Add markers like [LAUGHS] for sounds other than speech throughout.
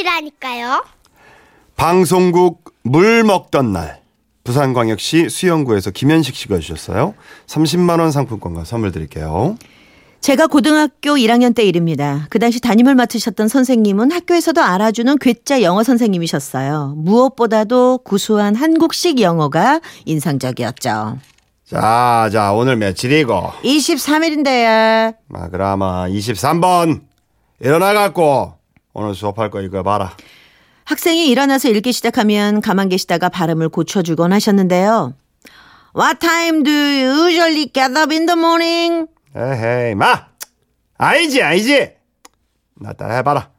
들으시라니까요. 방송국 물 먹던 날 부산광역시 수영구에서 김현식 씨가 주셨어요. 30만 원 상품권과 선물 드릴게요. 제가 고등학교 1학년 때 일입니다. 그 당시 담임을 맡으셨던 선생님은 학교에서도 알아주는 괴짜 영어 선생님이셨어요. 무엇보다도 구수한 한국식 영어가 인상적이었죠. 자, 자, 오늘 며칠이고? 23일인데요. 아, 그라마 23번 일어나갖고 오늘 수업할 거 이거 봐라. 학생이 일어나서 읽기 시작하면 가만 계시다가 발음을 고쳐주곤 하셨는데요. What time do you usually get up in the morning? 에헤이, 마! 아니지, 아니지! 나 따라 해봐라.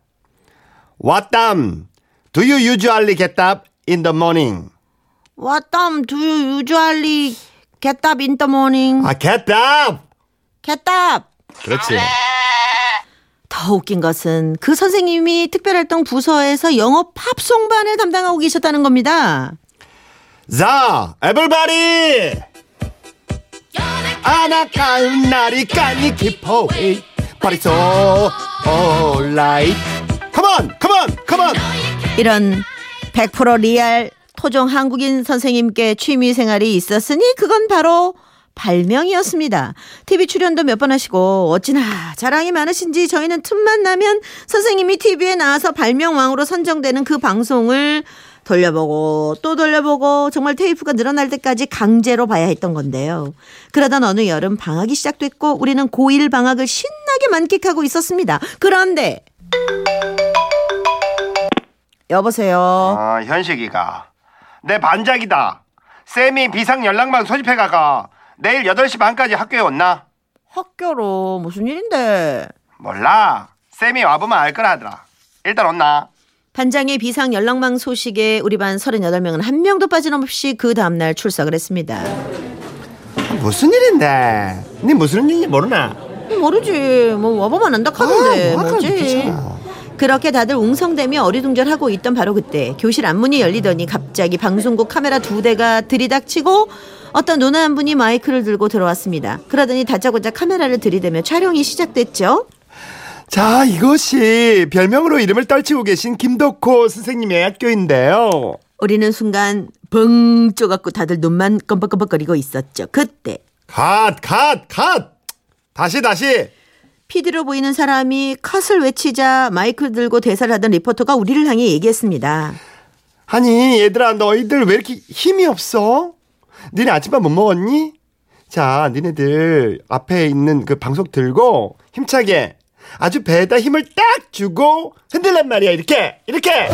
What time do you usually get up in the morning? What time do you usually get up in the morning? 아, get up! Get up! 그렇지. 더 웃긴 것은 그 선생님이 특별활동 부서에서 영어 팝송반을 담당하고 계셨다는 겁니다. 자, everybody! 아나까운 날이 까니 깊어 Come on, come on, come on 이런 100% 리얼 토종 한국인 선생님께 취미 생활이 있었으니 그건 바로 발명이었습니다. TV 출연도 몇 번 하시고 어찌나 자랑이 많으신지 저희는 틈만 나면 선생님이 TV에 나와서 발명왕으로 선정되는 그 방송을 돌려보고 또 돌려보고 정말 테이프가 늘어날 때까지 강제로 봐야 했던 건데요. 그러던 어느 여름 방학이 시작됐고 우리는 고1 방학을 신나게 만끽하고 있었습니다. 그런데 여보세요. 아, 현식이가 내 반작이다 쌤이 비상 연락망 소집해 가가 내일 8시 반까지 학교에 온나? 학교로 무슨 일인데? 몰라 쌤이 와보면 알 거라 하더라 일단 온나? 반장의 비상 연락망 소식에 우리 반 38명은 한 명도 빠짐없이 그 다음날 출석을 했습니다. 무슨 일인데? 니 무슨 일인지 모르나? 모르지. 뭐 와보면 안다 카던데. 아, 뭐 뭐지? 그렇게 다들 웅성대며 어리둥절하고 있던 바로 그때 교실 앞문이 열리더니 갑자기 방송국 카메라 두 대가 들이닥치고 어떤 누나 한 분이 마이크를 들고 들어왔습니다. 그러더니 다짜고짜 카메라를 들이대며 촬영이 시작됐죠. 자, 이것이 별명으로 이름을 떨치고 계신 김덕호 선생님의 학교인데요. 우리는 순간 벙 쪼갖고 다들 눈만 껌뻑껌뻑거리고 있었죠. 그때 컷, 컷, 컷! 다시, 다시! 피디로 보이는 사람이 컷을 외치자 마이크 들고 대사를 하던 리포터가 우리를 향해 얘기했습니다. 아니, 얘들아, 너희들 왜 이렇게 힘이 없어? 니네 아침밥 못 먹었니? 자, 니네들 앞에 있는 그 방석 들고 힘차게 아주 배에다 힘을 딱 주고 흔들란 말이야, 이렇게! 이렇게!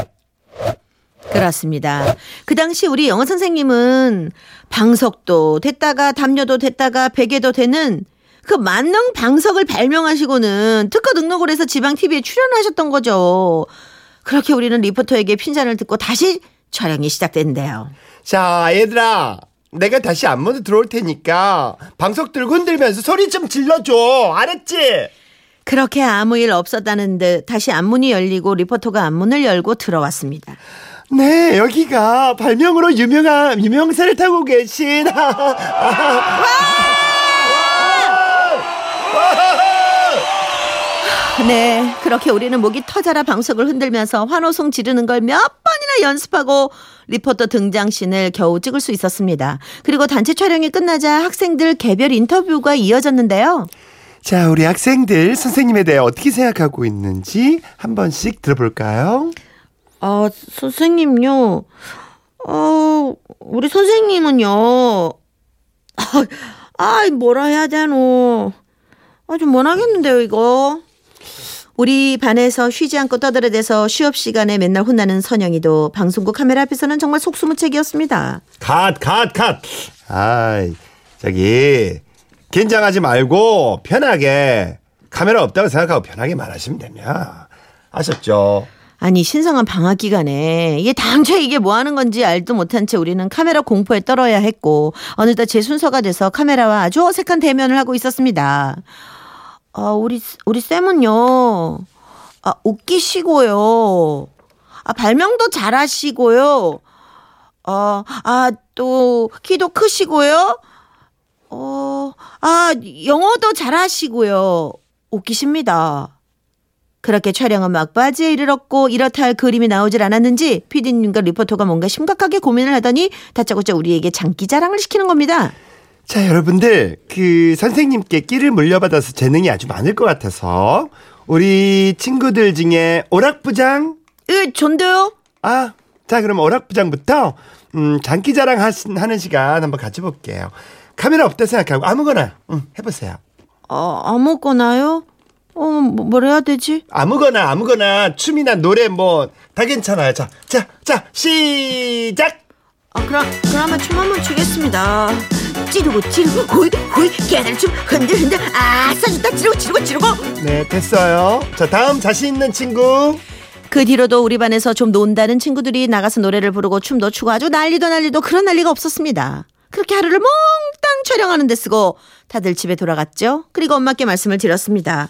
그렇습니다. 그 당시 우리 영어 선생님은 방석도 됐다가 담요도 됐다가 베개도 되는 그 만능 방석을 발명하시고는 특허 등록을 해서 지방 TV에 출연하셨던 거죠. 그렇게 우리는 리포터에게 핀잔을 듣고 다시 촬영이 시작된대요. 자, 얘들아. 내가 다시 안무도 들어올 테니까 방석 들고 흔들면서 소리 좀 질러줘. 알았지? 그렇게 아무 일 없었다는 듯 다시 앞문이 열리고 리포터가 앞문을 열고 들어왔습니다. 네, 여기가 발명으로 유명한 유명세를 타고 계신 네, 그렇게 우리는 목이 터져라 방석을 흔들면서 환호성 지르는 걸 몇 번이나 연습하고 리포터 등장신을 겨우 찍을 수 있었습니다. 그리고 단체 촬영이 끝나자 학생들 개별 인터뷰가 이어졌는데요. 자, 우리 학생들 선생님에 대해 어떻게 생각하고 있는지 한 번씩 들어볼까요? 아, 선생님요. 어, 우리 선생님은요. 아, 아, 뭐라 해야 되노. 아, 좀 못하겠는데요, 이거. 우리 반에서 쉬지 않고 떠들어대서 취업 시간에 맨날 혼나는 선영이도 방송국 카메라 앞에서는 정말 속수무책이었습니다. 컷, 컷, 컷. 아이, 저기 긴장하지 말고 편하게 카메라 없다고 생각하고 편하게 말하시면 됩니다. 아셨죠? 아니 신성한 방학 기간에 이게 당최 이게 뭐 하는 건지 알도 못한 채 우리는 카메라 공포에 떨어야 했고 어느덧 제 순서가 돼서 카메라와 아주 어색한 대면을 하고 있었습니다. 아 우리 우리 쌤은요. 아 웃기시고요. 아 발명도 잘하시고요. 어, 아, 또, 키도 크시고요. 어, 아, 영어도 잘하시고요. 웃기십니다. 그렇게 촬영은 막바지에 이르렀고 이렇다 할 그림이 나오질 않았는지 PD님과 리포터가 뭔가 심각하게 고민을 하더니 다짜고짜 우리에게 장기 자랑을 시키는 겁니다. 자, 여러분들, 그 선생님께 끼를 물려받아서 재능이 아주 많을 것 같아서 우리 친구들 중에 오락부장 으, 전데요? 아, 자, 그럼 오락부장부터 음, 장기자랑 하신, 하는 시간 한번 가져볼게요. 카메라 없다 생각하고 아무거나 음, 해보세요. 어, 아무거나요? 어, 뭐, 뭘 해야 되지? 아무거나 아무거나 춤이나 노래 뭐 다 괜찮아요. 자, 자, 자, 시작. 아, 그럼, 그러면 춤 한번 추겠습니다. 찌르고, 찌르고, 호이, 개들춤, 흔들, 흔들, 아싸, 좋다, 찌르고, 찌르고, 찌르고. 네, 됐어요. 자, 다음 자신 있는 친구. 그 뒤로도 우리 반에서 좀 논다는 친구들이 나가서 노래를 부르고 춤도 추고 아주 난리도 난리도 그런 난리가 없었습니다. 그렇게 하루를 몽땅 촬영하는 데 쓰고 다들 집에 돌아갔죠. 그리고 엄마께 말씀을 드렸습니다.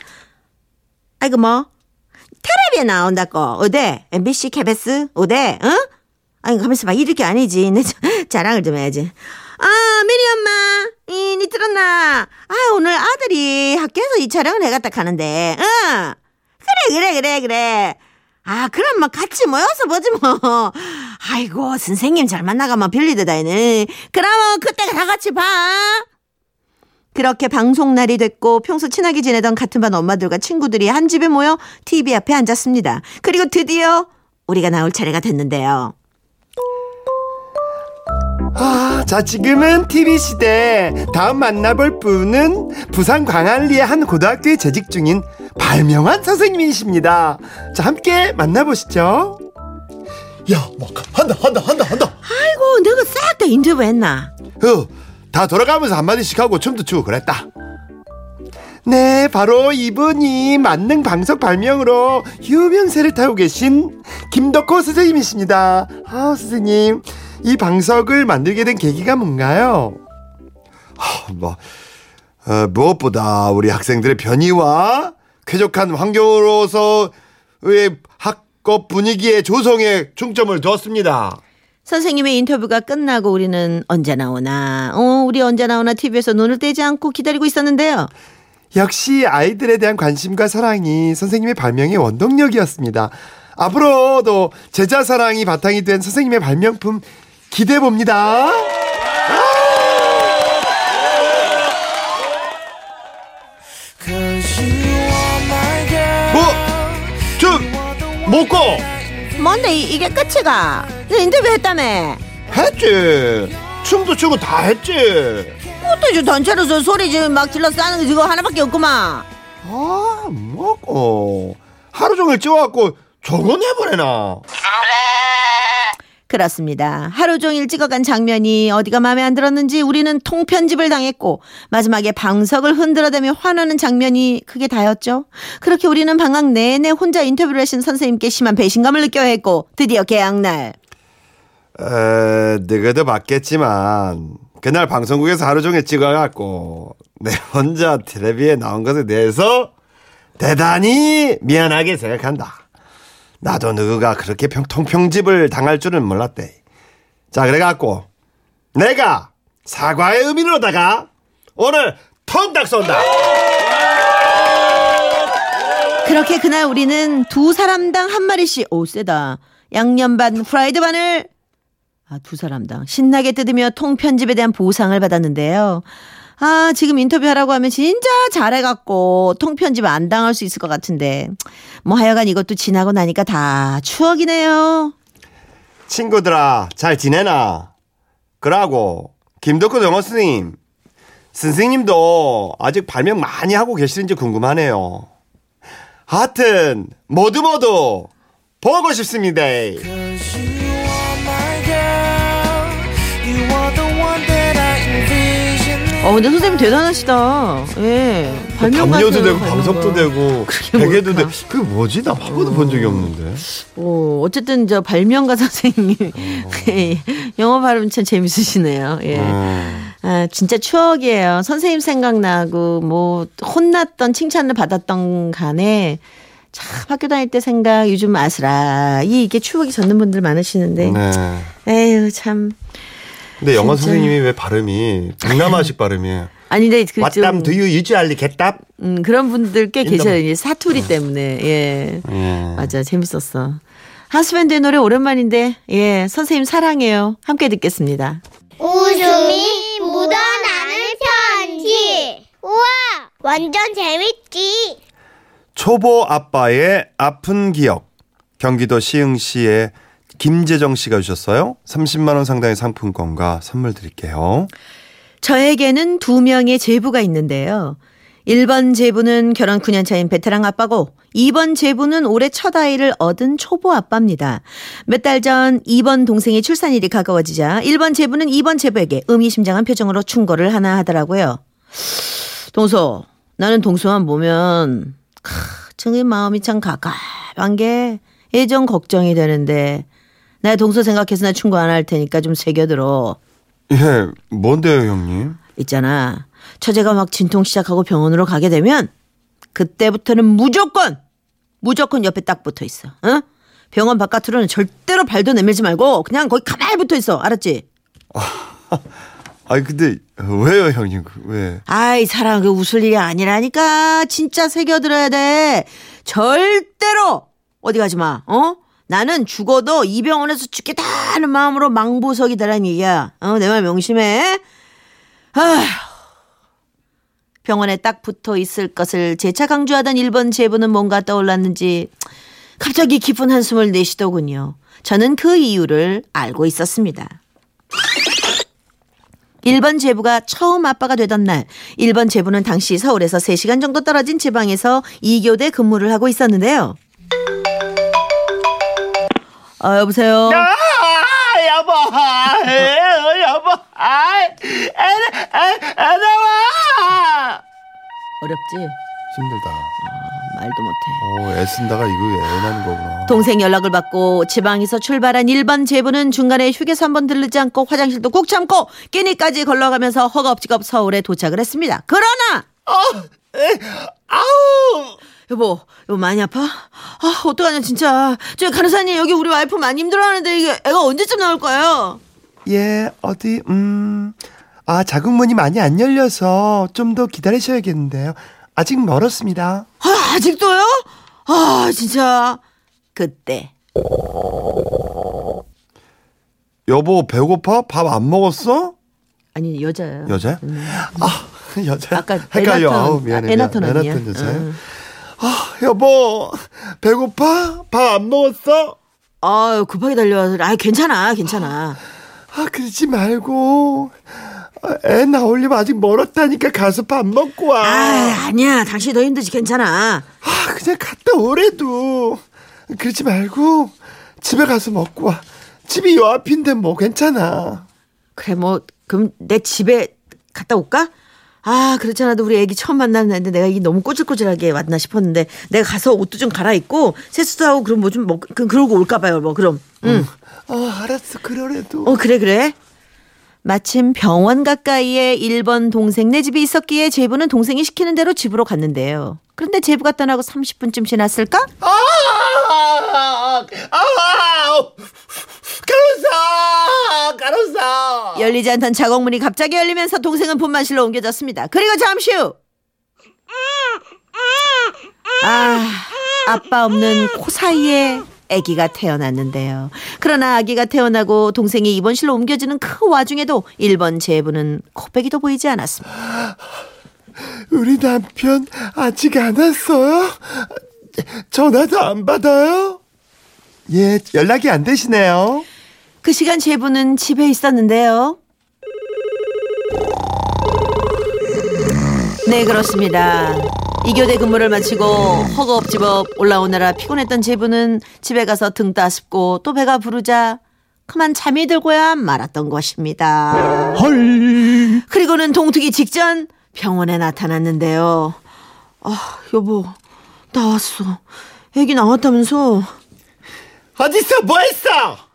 아이고 뭐 텔레비에 나온다고 어데 MBC KBS 어데 응? 아니 가만있어 봐 이렇게 아니지 내 자- 자랑을 좀 해야지 아 미리 엄마. 이 니 들었나? 아 오늘 아들이 학교에서 이 촬영을 해갔다 가는데 응. 그래 그래 그래 그래. 아 그럼 뭐 같이 모여서 보지 뭐. [LAUGHS] 아이고 선생님 잘 만나가면 별리드다이네. 그러면 그때 다 같이 봐. 그렇게 방송 날이 됐고 평소 친하게 지내던 같은 반 엄마들과 친구들이 한 집에 모여 TV 앞에 앉았습니다. 그리고 드디어 우리가 나올 차례가 됐는데요. 아, 자, 지금은 TV 시대. 다음 만나볼 분은 부산 광안리의 한 고등학교에 재직 중인 발명한 선생님이십니다. 자, 함께 만나보시죠. 야, 뭐, 한다, 한다, 한다, 한다. 아이고 내가 싹 다 인터뷰했나? 어, 다 돌아가면서 한마디씩 하고 춤도 추고 그랬다. 네, 바로 이분이 만능 방석 발명으로 유명세를 타고 계신 김덕호 선생님이십니다. 아, 선생님, 이 방석을 만들게 된 계기가 뭔가요? 하, 뭐, 어, 무엇보다 우리 학생들의 변이와 쾌적한 환경으로서의 학급 분위기의 조성에 중점을 두었습니다. 선생님의 인터뷰가 끝나고 우리는 언제 나오나, 어, 우리 언제 나오나 TV에서 눈을 떼지 않고 기다리고 있었는데요. 역시 아이들에 대한 관심과 사랑이 선생님의 발명의 원동력이었습니다. 앞으로도 제자 사랑이 바탕이 된 선생님의 발명품 기대해 봅니다. 뭐? 저 먹고 뭔데 이, 이게 끝이가? 내 인터뷰 했다며? 했지. 춤도 추고 다 했지. 이제 단체로서 소리 지금 막 질러 싸는 거 이거 하나밖에 없구만. 아, 먹고 하루 종일 찍어갖고 저건 해버려나. 그렇습니다. 하루 종일 찍어간 장면이 어디가 마음에 안 들었는지 우리는 통편집을 당했고 마지막에 방석을 흔들어대며 화나는 장면이 그게 다였죠. 그렇게 우리는 방학 내내 혼자 인터뷰를 하신 선생님께 심한 배신감을 느껴야 했고 드디어 개학날. 에, 너희도 봤겠지만 그날 방송국에서 하루 종일 찍어갖고 내 혼자 텔레비에 나온 것에 대해서 대단히 미안하게 생각한다. 나도 너가 그렇게 평, 통평집을 당할 줄은 몰랐대. 자 그래갖고 내가 사과의 의미로다가 오늘 통닭 쏜다. 그렇게 그날 우리는 두 사람당 한 마리씩 오 세다. 양념 반 프라이드 반을 아, 두 사람당 신나게 뜯으며 통편집에 대한 보상을 받았는데요. 아, 지금 인터뷰하라고 하면 진짜 잘해갖고 통편집 안 당할 수 있을 것 같은데. 뭐 하여간 이것도 지나고 나니까 다 추억이네요. 친구들아 잘 지내나? 그러고 김덕호 영어 선생님 선생님도 아직 발명 많이 하고 계시는지 궁금하네요. 하여튼 모두 모두 보고 싶습니다. 어, 근데 선생님 대단하시다. 예. 발명 담요도 같아요, 되고. 방석도 되고 [LAUGHS] 베개도? 되고 그게 뭐지? 나 한 번도 본 적이 없는데. 어, 어쨌든 저 발명가 선생님. [LAUGHS] 예, 영어 발음 참 재밌으시네요. 예. 음. 아, 진짜 추억이에요. 선생님 생각나고, 뭐, 혼났던, 칭찬을 받았던 간에, 참 학교 다닐 때 생각, 요즘 아스라이, 이게 추억이 젖는 분들 많으시는데, 네. 에휴, 참. 근데 영어 진짜. 선생님이 왜 발음이 동남아식 [LAUGHS] 발음이에요? 아니 근데 그 왓담 좀 두유 유주알리 개답. 음, 그런 분들 꽤 인더만. 계셔요. 이 사투리 때문에. 예. 예. 맞아. 재밌었어. 하스밴드의 노래 오랜만인데 예, 선생님 사랑해요. 함께 듣겠습니다. 웃음이 묻어나는 편지. 우와, 완전 재밌지. 초보 아빠의 아픈 기억. 경기도 시흥시의 김재정 씨가 주셨어요. 30만 원 상당의 상품권과 선물 드릴게요. 저에게는 두 명의 제부가 있는데요. 1번 제부는 결혼 9년 차인 베테랑 아빠고 2번 제부는 올해 첫 아이를 얻은 초보 아빠입니다. 몇 달 전 2번 동생의 출산일이 가까워지자 1번 제부는 2번 제부에게 의미심장한 표정으로 충고를 하나 하더라고요. 동서, 나는 동서만 보면 크, 정의 마음이 참 가깝한 게 예전 걱정이 되는데 나 동서 생각해서 나 충고 안 할 테니까 좀 새겨들어. 예, 뭔데요, 형님? 있잖아. 처제가 막 진통 시작하고 병원으로 가게 되면 그때부터는 무조건 무조건 옆에 딱 붙어 있어. 어? 병원 바깥으로는 절대로 발도 내밀지 말고 그냥 거기 가만히 붙어 있어. 알았지? [LAUGHS] 아니, 근데 왜요, 형님? 그, 왜? 아이 사람 그 웃을 일이 아니라니까. 진짜 새겨들어야 돼. 절대로 어디 가지 마. 어? 나는 죽어도 이 병원에서 죽겠다 하는 마음으로 망부석이다라는 얘기야. 어, 내 말 명심해. 아휴. 병원에 딱 붙어 있을 것을 재차 강조하던 1번 제부는 뭔가 떠올랐는지 갑자기 깊은 한숨을 내쉬더군요. 저는 그 이유를 알고 있었습니다. 1번 제부가 처음 아빠가 되던 날, 1번 제부는 당시 서울에서 3시간 정도 떨어진 지방에서 2교대 근무를 하고 있었는데요. 아, 여보세요? 아, 여보, 아, 에, 여보, 아, 애, 애, 애 나와! 어렵지? 힘들다. 말도 못해. 오, 애쓴다가 이거 애 나는 거구나. 동생 연락을 받고 지방에서 출발한 1번 제부는 중간에 휴게소 한 번 들르지 않고 화장실도 꼭 참고 끼니까지 걸러가면서 허겁지겁 서울에 도착을 했습니다. 그러나 아, 에, 아우! 여보, 여보 많이 아파? 아, 어떡하냐 진짜. 저 간호사님 여기 우리 와이프 많이 힘들어하는데 이게 애가 언제쯤 나올 거예요? 예, 어디, 음, 아, 자궁문이 많이 안 열려서 좀 더 기다리셔야겠는데요. 아직 멀었습니다. 아, 아직도요? 아, 진짜. 그때 여보, 배고파? 밥 안 먹었어? 아니 여자예요. 여자야? 아, 여자. 아까 헷갈려. 아우, 미안해. 에나톤. 아니야? 에나톤 여자야. 응. 아, 여보, 배고파? 밥 안 먹었어? 아유 급하게 달려와서 아 괜찮아 괜찮아. 아, 그러지 말고. 아, 애 나올려면 아직 멀었다니까 가서 밥 먹고 와. 아 아니야 당신 더 힘들지 괜찮아. 아, 그냥 갔다 오래도. 그러지 말고 집에 가서 먹고 와. 집이 요 앞인데 뭐 괜찮아. 그래 뭐 그럼 내 집에 갔다 올까? 아 그렇지 않아도 우리 애기 처음 만나는 애인데 내가 이게 너무 꼬질꼬질하게 왔나 싶었는데 내가 가서 옷도 좀 갈아입고 세수도 하고 그럼 뭐 좀 먹 그, 그러고 올까 봐요 뭐 그럼 응. 아, 알았어. 그러래도. 어 그래 그래 마침 병원 가까이에 1번 동생 네 집이 있었기에 제부는 동생이 시키는 대로 집으로 갔는데요 그런데 제부가 떠나고 30분쯤 지났을까? 아, 아, 아, 간호사, 간호사. 열리지 않던 자공문이 갑자기 열리면서 동생은 분만실로 옮겨졌습니다. 그리고 잠시 후. 아, 아빠 없는 코 사이에 아기가 태어났는데요. 그러나 아기가 태어나고 동생이 입원실로 옮겨지는 그 와중에도 1번 제부는 코빼기도 보이지 않았습니다. 우리 남편 아직 안 왔어요? 전화도 안 받아요? 예, 연락이 안 되시네요. 그 시간 제부는 집에 있었는데요. 네, 그렇습니다. 이교대 근무를 마치고 허겁지겁 올라오느라 피곤했던 제부는 집에 가서 등 따습고 또 배가 부르자 그만 잠이 들고야 말았던 것입니다. 헐. 그리고는 동트기 직전 병원에 나타났는데요. 아, 여보, 나왔어. 애기 나왔다면서. 어딨어? 뭐 했어?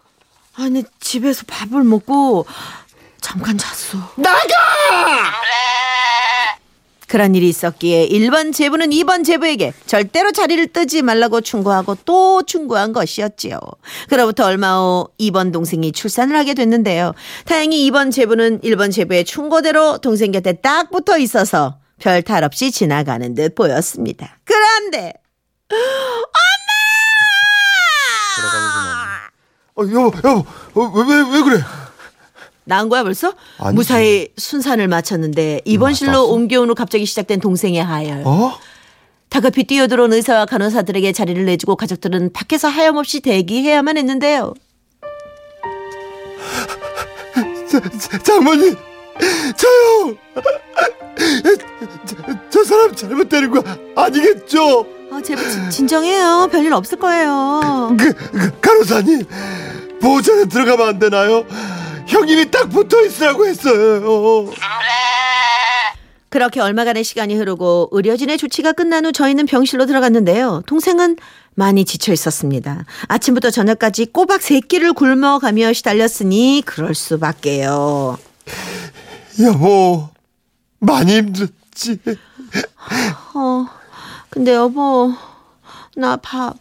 아니, 집에서 밥을 먹고 잠깐 잤어. 나가! 그런 일이 있었기에 1번 제부는 2번 제부에게 절대로 자리를 뜨지 말라고 충고하고 또 충고한 것이었지요. 그로부터 얼마 후 2번 동생이 출산을 하게 됐는데요. 다행히 2번 제부는 1번 제부의 충고대로 동생 곁에 딱 붙어 있어서 별 탈 없이 지나가는 듯 보였습니다. 그런데 어, 여보, 여보, 어, 왜, 왜, 왜 그래? 나은 거야 벌써? 아니지. 무사히 순산을 마쳤는데 입원실로 맞았어? 옮겨온 후 갑자기 시작된 동생의 하열. 어? 다급히 뛰어들어온 의사와 간호사들에게 자리를 내주고 가족들은 밖에서 하염없이 대기해야만 했는데요. 자, 장모님, 저요! 저, 저 사람 잘못 때린 거 아니겠죠? 아, 제발 진- 진정해요. 별일 없을 거예요. 그, 그 간호사님, 보호자에 들어가면 안 되나요? 형님이 딱 붙어 있으라고 했어요. 그렇게 얼마간의 시간이 흐르고 의료진의 조치가 끝난 후 저희는 병실로 들어갔는데요. 동생은 많이 지쳐 있었습니다. 아침부터 저녁까지 꼬박 세 끼를 굶어가며 시달렸으니 그럴 수밖에요. 여보, 많이 힘들었지? [LAUGHS] 어, 근데 여보, 나 밥,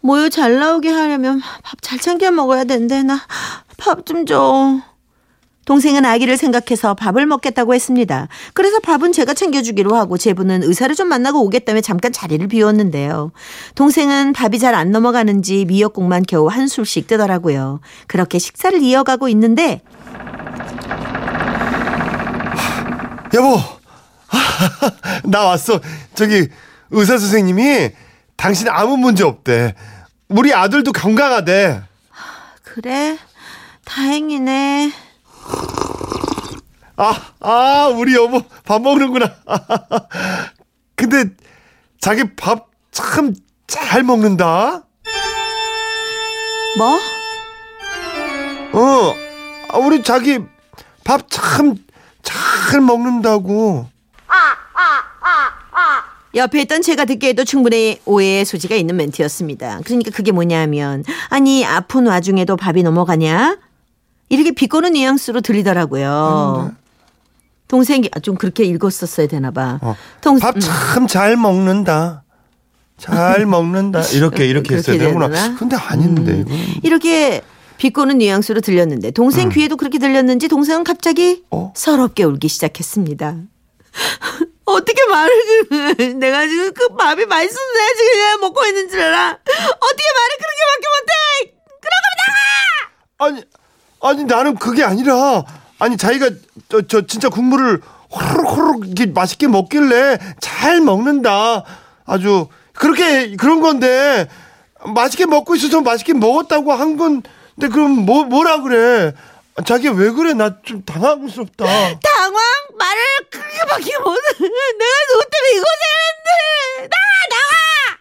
모유 잘 나오게 하려면 밥 잘 챙겨 먹어야 되는데, 나밥 좀 줘. 동생은 아기를 생각해서 밥을 먹겠다고 했습니다. 그래서 밥은 제가 챙겨주기로 하고 제부는 의사를 좀 만나고 오겠다며 잠깐 자리를 비웠는데요. 동생은 밥이 잘 안 넘어가는지 미역국만 겨우 한 술씩 뜨더라고요. 그렇게 식사를 이어가고 있는데 여보, 나 왔어. 저기, 의사 선생님이 당신 아무 문제 없대. 우리 아들도 건강하대. 그래 다행이네. 아, 아, 우리 여보 밥 먹는구나. [LAUGHS] 근데 자기 밥 참 잘 먹는다. 뭐? 어, 아, 우리 자기 밥 참 잘 먹는다고. 옆에 있던 제가 듣기에도 충분히 오해의 소지가 있는 멘트였습니다. 그러니까 그게 뭐냐면 아니 아픈 와중에도 밥이 넘어가냐? 이렇게 비꼬는 뉘앙스로 들리더라고요. 동생이 아, 좀 그렇게 읽었었어야 되나 봐. 어, 동밥 음. 참잘 먹는다. 잘 [LAUGHS] 먹는다. 이렇게 이렇게 했어야 되구나. 되나? 음. 근데 아닌데 이거. 이렇게 비꼬는 뉘앙스로 들렸는데 동생 귀에도 그렇게 들렸는지 동생은 갑자기 어? 서럽게 울기 시작했습니다. 어떻게 말을 그- [LAUGHS] 내가 지금 그 밥이 내가 지금 그냥 먹고 있는 줄 알아? 어떻게 말을 그렇게밖에 못해? 아니 아니 나는 그게 아니라 아니 자기가 저, 저 진짜 국물을 이렇게 맛있게 먹길래 잘 먹는다 아주 그렇게 그런 건데 맛있게 먹고 있어서 맛있게 먹었다고 한 건데 그럼 뭐 뭐라 그래 자기가 왜 그래 나 좀 당황스럽다 당황 말을 그렇게밖에 못해. [LAUGHS] 내가 너 때문에 이 고생했는데 나 나와.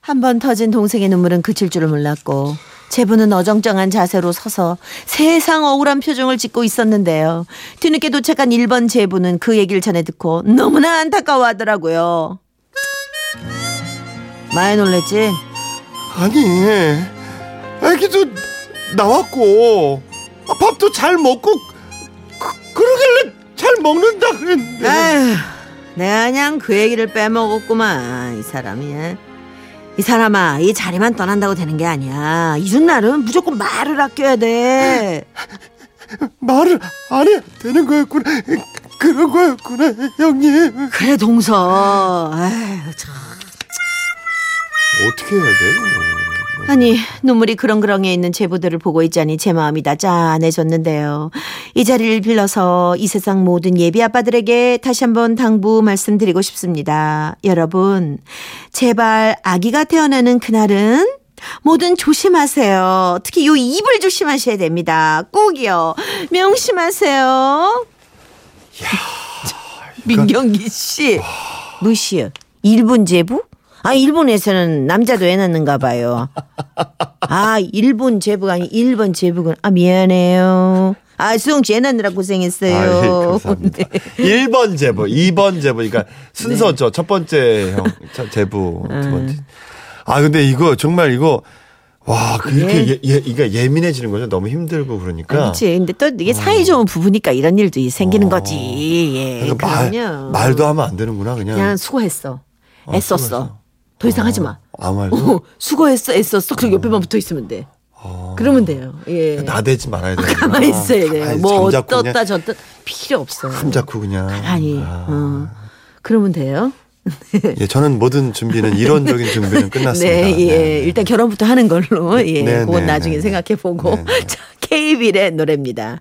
한 번 터진 동생의 눈물은 그칠 줄을 몰랐고 제부는 어정쩡한 자세로 서서 세상 억울한 표정을 짓고 있었는데요. 뒤늦게 도착한 1번 제부는 그 얘기를 전해 듣고 너무나 안타까워 하더라고요. 많이 놀랬지? 아니 애기도 나왔고 아, 밥도 잘 먹고 그, 그러길래 잘 먹는다 그랬는데 아휴, 내가 그냥 그 얘기를 빼먹었구만 이 사람이. 이 사람아, 이 자리만 떠난다고 되는 게 아니야. 이웃날은 무조건 말을 아껴야 돼. [LAUGHS] 말을 안 해야 되는 거였구나. 그런 거였구나, 형님. 그래, 동서. 아휴, 참. 어떻게 해야 돼? 아니, 눈물이 그렁그렁해 있는 제부들을 보고 있자니 제 마음이 다 짠해졌는데요. 이 자리를 빌려서 이 세상 모든 예비 아빠들에게 다시 한번 당부 말씀드리고 싶습니다. 여러분, 제발 아기가 태어나는 그날은 뭐든 조심하세요. 특히 요 입을 조심하셔야 됩니다. 꼭이요. 명심하세요. [LAUGHS] 민경기 씨. 무시요. 일본 제부? 아, 일본에서는 남자도 애 낳는가 봐요. 아, 일본 제부가 아니 일본 제부군. 아, 미안해요. 아, 수영 씨 애 낳느라 고생했어요. 아, 예, 감사합니다. [LAUGHS] 1번 제부, 2번 제부. 그러니까 순서죠. 첫 번째 형, 첫 제부, 두 번째. 아, 근데 이거 정말 이거 와, 그렇게 예, 예, 이게 예민해지는 거죠. 너무 힘들고 그러니까. 그렇지. 근데 또 이게 사이 좋은 부부니까 이런 일도 생기는 어. 거지. 예. 그러니까 말. 말도 하면 안 되는구나, 그냥. 그냥 수고했어. 어, 애썼어. 수고했어. 더 이상 하지 마. 아무 말도. 어, 수고했어, 애썼어. 그리고 옆에만 붙어 있으면 돼. 그러면 돼요. 예. 나대지 말아야 돼. 가만히 있어야 돼요. 뭐 어떻다 저떻다 필요 없어요. 손잡고 그냥. 가만히. 아. 어. 그러면 돼요. [LAUGHS] 예, 저는 모든 준비는 이론적인 준비는 끝났습니다. 네, 예. 일단 결혼부터 하는 걸로. 예. 네, 그건 네, 나중에 네, 생각해 보고. 네, 네. [LAUGHS] 자, K빌의 노래입니다.